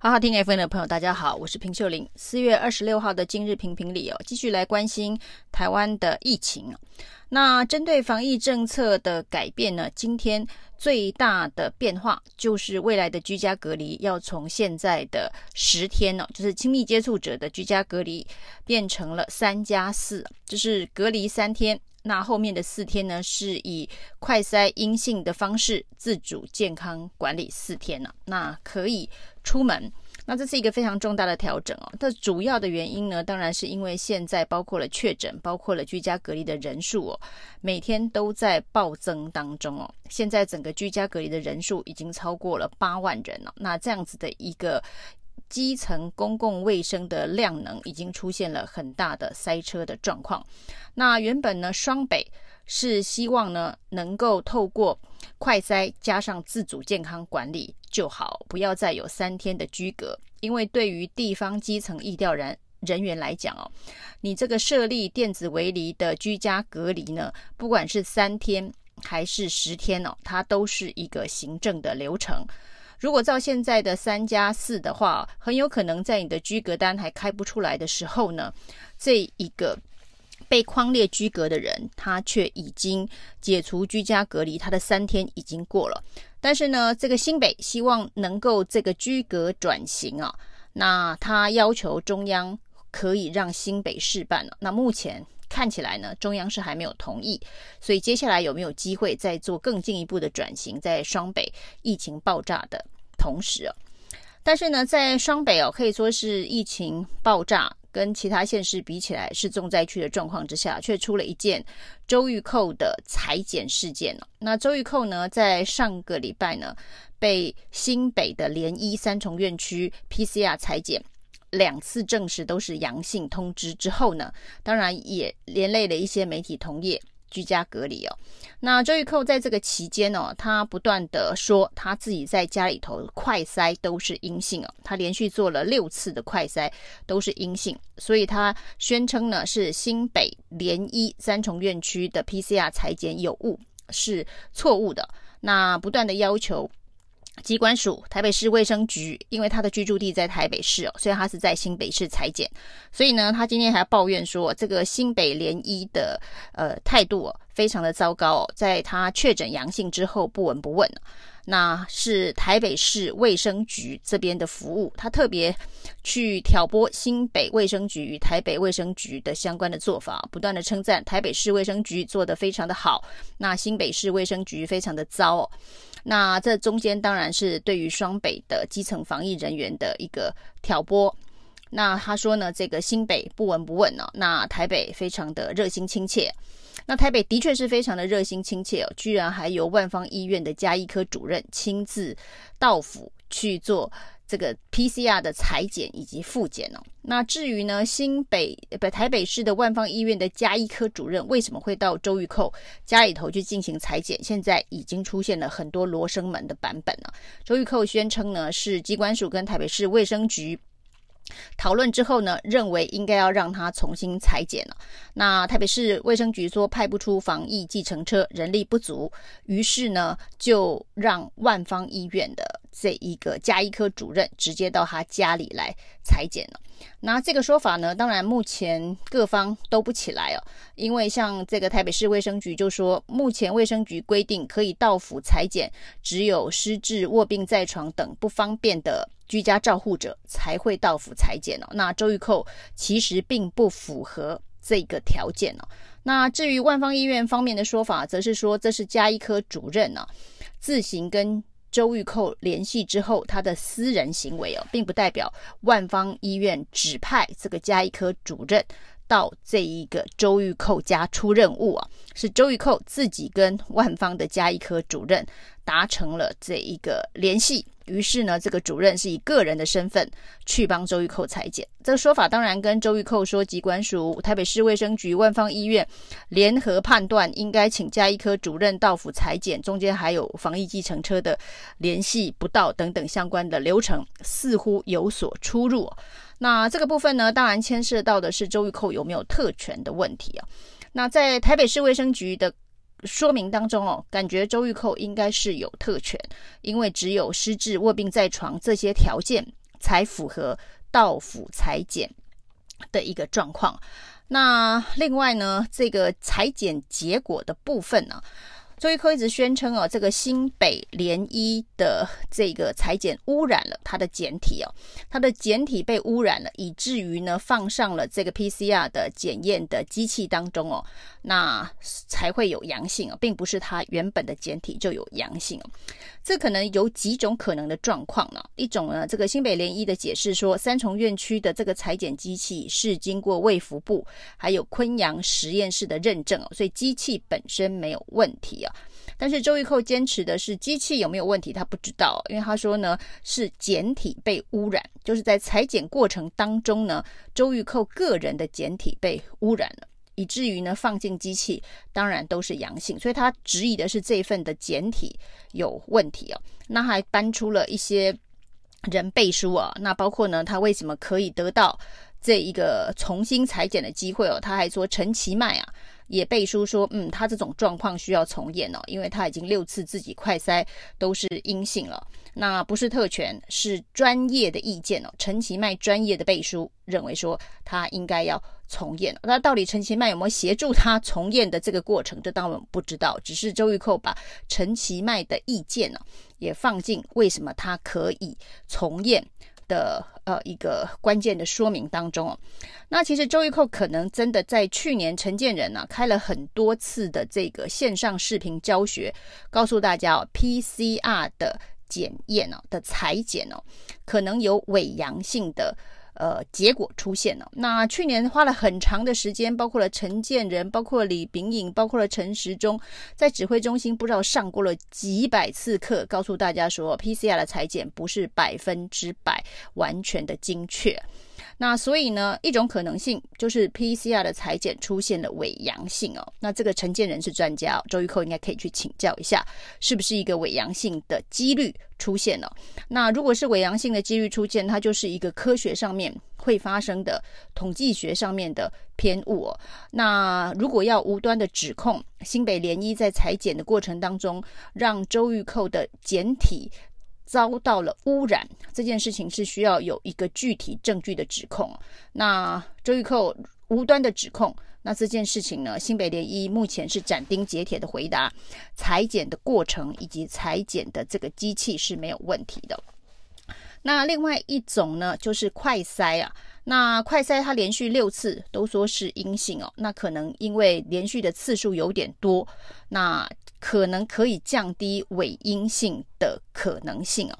好好听 FM 的朋友，大家好，我是平秀玲。四月二十六号的今日评评理哦，继续来关心台湾的疫情。那针对防疫政策的改变呢，今天最大的变化就是未来的居家隔离要从现在的十天呢，就是亲密接触者的居家隔离变成了三加四，就是隔离三天。那后面的四天呢，是以快筛阴性的方式自主健康管理四天了，那可以出门。那这是一个非常重大的调整哦。这主要的原因呢，当然是因为现在包括了确诊，包括了居家隔离的人数哦，每天都在暴增当中哦。现在整个居家隔离的人数已经超过了八万人了。那这样子的一个。基层公共卫生的量能已经出现了很大的塞车的状况。那原本呢，双北是希望呢能够透过快筛加上自主健康管理就好，不要再有三天的居隔。因为对于地方基层疫调人人员来讲哦，你这个设立电子围篱的居家隔离呢，不管是三天还是十天哦，它都是一个行政的流程。如果照现在的三加四的话，很有可能在你的居隔单还开不出来的时候呢，这一个被框列居隔的人，他却已经解除居家隔离，他的三天已经过了。但是呢，这个新北希望能够这个居隔转型啊，那他要求中央可以让新北试办了。那目前。看起来呢，中央是还没有同意，所以接下来有没有机会再做更进一步的转型？在双北疫情爆炸的同时哦，但是呢，在双北哦，可以说是疫情爆炸，跟其他县市比起来是重灾区的状况之下，却出了一件周玉蔻的裁剪事件哦。那周玉蔻呢，在上个礼拜呢，被新北的联医三重院区 PCR 裁剪。两次证实都是阳性通知之后呢，当然也连累了一些媒体同业居家隔离哦。那周玉蔻在这个期间哦，他不断的说他自己在家里头快筛都是阴性哦，他连续做了六次的快筛都是阴性，所以他宣称呢是新北联医三重院区的 PCR 裁剪有误，是错误的。那不断的要求。机关署、台北市卫生局，因为他的居住地在台北市哦，所以他是在新北市裁剪，所以呢，他今天还抱怨说，这个新北联医的呃态度，非常的糟糕哦，在他确诊阳性之后不闻不问。那是台北市卫生局这边的服务，他特别去挑拨新北卫生局与台北卫生局的相关的做法，不断的称赞台北市卫生局做得非常的好，那新北市卫生局非常的糟哦。那这中间当然是对于双北的基层防疫人员的一个挑拨。那他说呢，这个新北不闻不问呢，那台北非常的热心亲切。那台北的确是非常的热心亲切哦，居然还由万方医院的加医科主任亲自到府去做这个 PCR 的裁剪以及复检哦。那至于呢，新北不台北市的万方医院的加医科主任为什么会到周玉蔻家里头去进行裁剪？现在已经出现了很多罗生门的版本了。周玉蔻宣称呢，是机关署跟台北市卫生局。讨论之后呢，认为应该要让他重新裁剪了。那台北市卫生局说派不出防疫计程车，人力不足，于是呢就让万芳医院的这一个家医科主任直接到他家里来裁剪了。那这个说法呢，当然目前各方都不起来哦，因为像这个台北市卫生局就说，目前卫生局规定可以到府裁剪，只有失智、卧病在床等不方便的。居家照护者才会到府裁剪哦。那周玉蔻其实并不符合这个条件哦。那至于万方医院方面的说法，则是说这是家医科主任呢自行跟周玉蔻联系之后他的私人行为哦，并不代表万方医院指派这个家医科主任到这一个周玉蔻家出任务啊，是周玉蔻自己跟万方的家医科主任达成了这一个联系。于是呢，这个主任是以个人的身份去帮周玉蔻裁剪。这个说法当然跟周玉蔻说，疾管署、台北市卫生局、万芳医院联合判断应该请假医科主任到府裁剪，中间还有防疫计程车的联系不到等等相关的流程，似乎有所出入。那这个部分呢，当然牵涉到的是周玉蔻有没有特权的问题啊。那在台北市卫生局的说明当中哦，感觉周玉蔻应该是有特权，因为只有失智、卧病在床这些条件才符合到府裁剪的一个状况。那另外呢，这个裁剪结果的部分呢？周玉科一直宣称哦，这个新北联医的这个裁剪污染了它的检体哦，它的检体被污染了，以至于呢放上了这个 PCR 的检验的机器当中哦，那才会有阳性哦，并不是它原本的检体就有阳性哦。这可能有几种可能的状况呢？一种呢，这个新北联医的解释说，三重院区的这个裁剪机器是经过卫福部还有昆阳实验室的认证哦，所以机器本身没有问题啊。但是周玉蔻坚持的是机器有没有问题，他不知道，因为他说呢是简体被污染，就是在裁剪过程当中呢，周玉蔻个人的简体被污染了，以至于呢放进机器当然都是阳性，所以他质疑的是这份的简体有问题哦。那还搬出了一些人背书啊，那包括呢他为什么可以得到这一个重新裁剪的机会哦？他还说陈其迈啊。也背书说，嗯，他这种状况需要重验哦，因为他已经六次自己快筛都是阴性了。那不是特权，是专业的意见哦。陈其迈专业的背书认为说，他应该要重验。那到底陈其迈有没有协助他重验的这个过程，这当然不知道。只是周玉蔻把陈其迈的意见呢，也放进为什么他可以重验的呃一个关键的说明当中哦，那其实周玉蔻可能真的在去年陈建仁呢、开了很多次的这个线上视频教学，告诉大家哦，PCR 的检验哦的裁剪哦，可能有伪阳性的。呃，结果出现了。那去年花了很长的时间，包括了陈建仁，包括李炳颖，包括了陈时中，在指挥中心不知道上过了几百次课，告诉大家说，PCR 的裁剪不是百分之百完全的精确。那所以呢，一种可能性就是 PCR 的裁剪出现了伪阳性哦。那这个陈建仁是专家哦，周玉蔻应该可以去请教一下，是不是一个伪阳性的几率出现了？那如果是伪阳性的几率出现，它就是一个科学上面会发生的统计学上面的偏误哦。那如果要无端的指控新北联医在裁剪的过程当中，让周玉蔻的检体。遭到了污染，这件事情是需要有一个具体证据的指控。那周玉蔻无端的指控，那这件事情呢，新北联医目前是斩钉截铁的回答，裁剪的过程以及裁剪的这个机器是没有问题的。那另外一种呢，就是快筛啊。那快筛它连续六次都说是阴性哦，那可能因为连续的次数有点多，那可能可以降低伪阴性的可能性哦。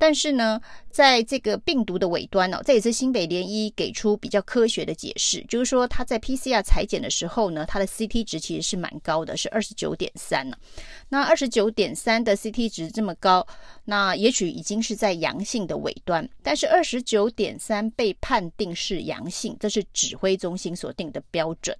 但是呢，在这个病毒的尾端呢、哦，这也是新北联医给出比较科学的解释，就是说他在 PCR 裁检的时候呢，他的 CT 值其实是蛮高的，是二十九点三呢。那二十九点三的 CT 值这么高，那也许已经是在阳性的尾端，但是二十九点三被判定是阳性，这是指挥中心所定的标准。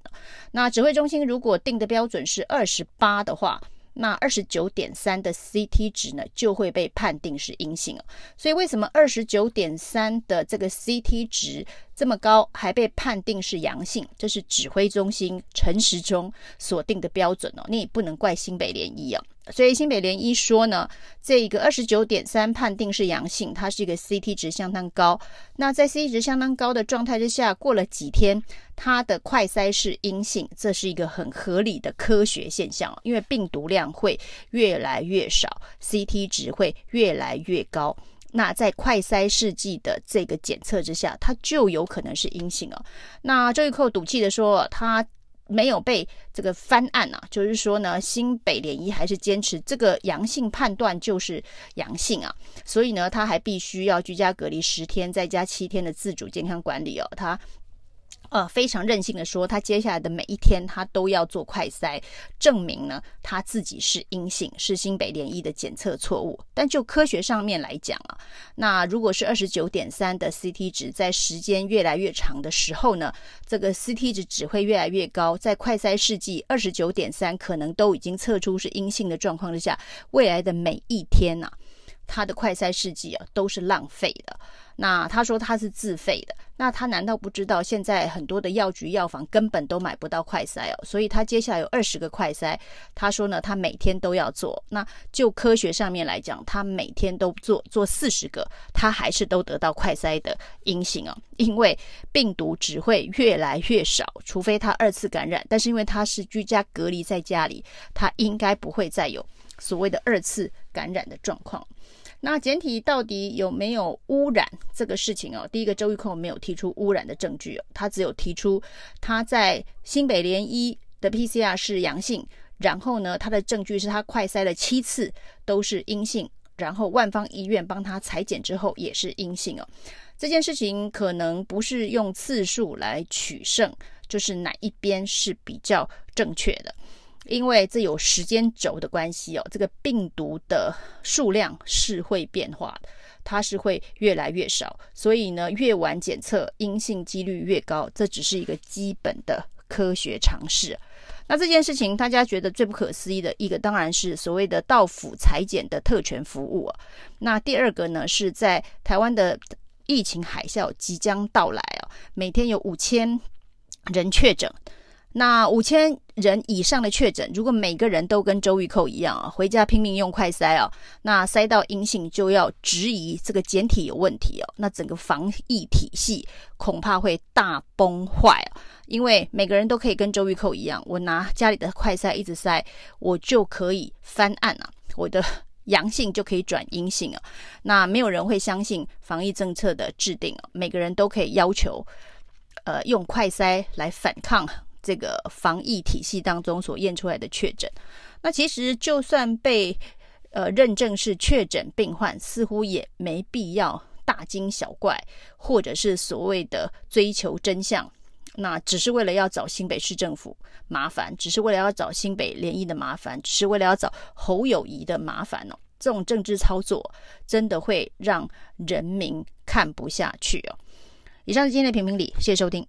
那指挥中心如果定的标准是二十八的话，那二十九点三的 CT 值呢，就会被判定是阴性哦。所以为什么二十九点三的这个 CT 值这么高，还被判定是阳性？这是指挥中心陈时中锁定的标准哦。你也不能怪新北联医哦。所以新北联医说呢，这个二十九点三判定是阳性，它是一个 CT 值相当高。那在 CT 值相当高的状态之下，过了几天，它的快筛是阴性，这是一个很合理的科学现象，因为病毒量会越来越少，CT 值会越来越高。那在快筛试剂的这个检测之下，它就有可能是阴性哦。那周玉蔻赌气的说，他。没有被这个翻案啊，就是说呢，新北联医还是坚持这个阳性判断就是阳性啊，所以呢，他还必须要居家隔离十天，再加七天的自主健康管理哦，他。呃，非常任性的说，他接下来的每一天他都要做快筛，证明呢他自己是阴性，是新北联医的检测错误。但就科学上面来讲啊，那如果是二十九点三的 CT 值，在时间越来越长的时候呢，这个 CT 值只会越来越高。在快筛试剂二十九点三可能都已经测出是阴性的状况之下，未来的每一天呐、啊，他的快筛试剂啊都是浪费的。那他说他是自费的，那他难道不知道现在很多的药局药房根本都买不到快筛哦？所以他接下来有二十个快筛，他说呢，他每天都要做。那就科学上面来讲，他每天都做做四十个，他还是都得到快筛的阴性哦。因为病毒只会越来越少，除非他二次感染，但是因为他是居家隔离在家里，他应该不会再有所谓的二次感染的状况。那检体到底有没有污染这个事情哦？第一个周玉蔻没有提出污染的证据哦，他只有提出他在新北联医的 PCR 是阳性，然后呢，他的证据是他快筛了七次都是阴性，然后万方医院帮他裁剪之后也是阴性哦。这件事情可能不是用次数来取胜，就是哪一边是比较正确的。因为这有时间轴的关系哦，这个病毒的数量是会变化的，它是会越来越少，所以呢，越晚检测阴性几率越高，这只是一个基本的科学常识。那这件事情大家觉得最不可思议的一个，当然是所谓的到府裁剪的特权服务啊。那第二个呢，是在台湾的疫情海啸即将到来啊，每天有五千人确诊。那五千人以上的确诊，如果每个人都跟周玉蔻一样啊，回家拼命用快筛啊，那筛到阴性就要质疑这个检体有问题哦，那整个防疫体系恐怕会大崩坏啊！因为每个人都可以跟周玉蔻一样，我拿家里的快筛一直筛，我就可以翻案啊，我的阳性就可以转阴性啊，那没有人会相信防疫政策的制定啊，每个人都可以要求，呃，用快筛来反抗。这个防疫体系当中所验出来的确诊，那其实就算被呃认证是确诊病患，似乎也没必要大惊小怪，或者是所谓的追求真相，那只是为了要找新北市政府麻烦，只是为了要找新北联医的麻烦，只是为了要找侯友谊的麻烦哦。这种政治操作真的会让人民看不下去哦。以上是今天的评评理，谢谢收听。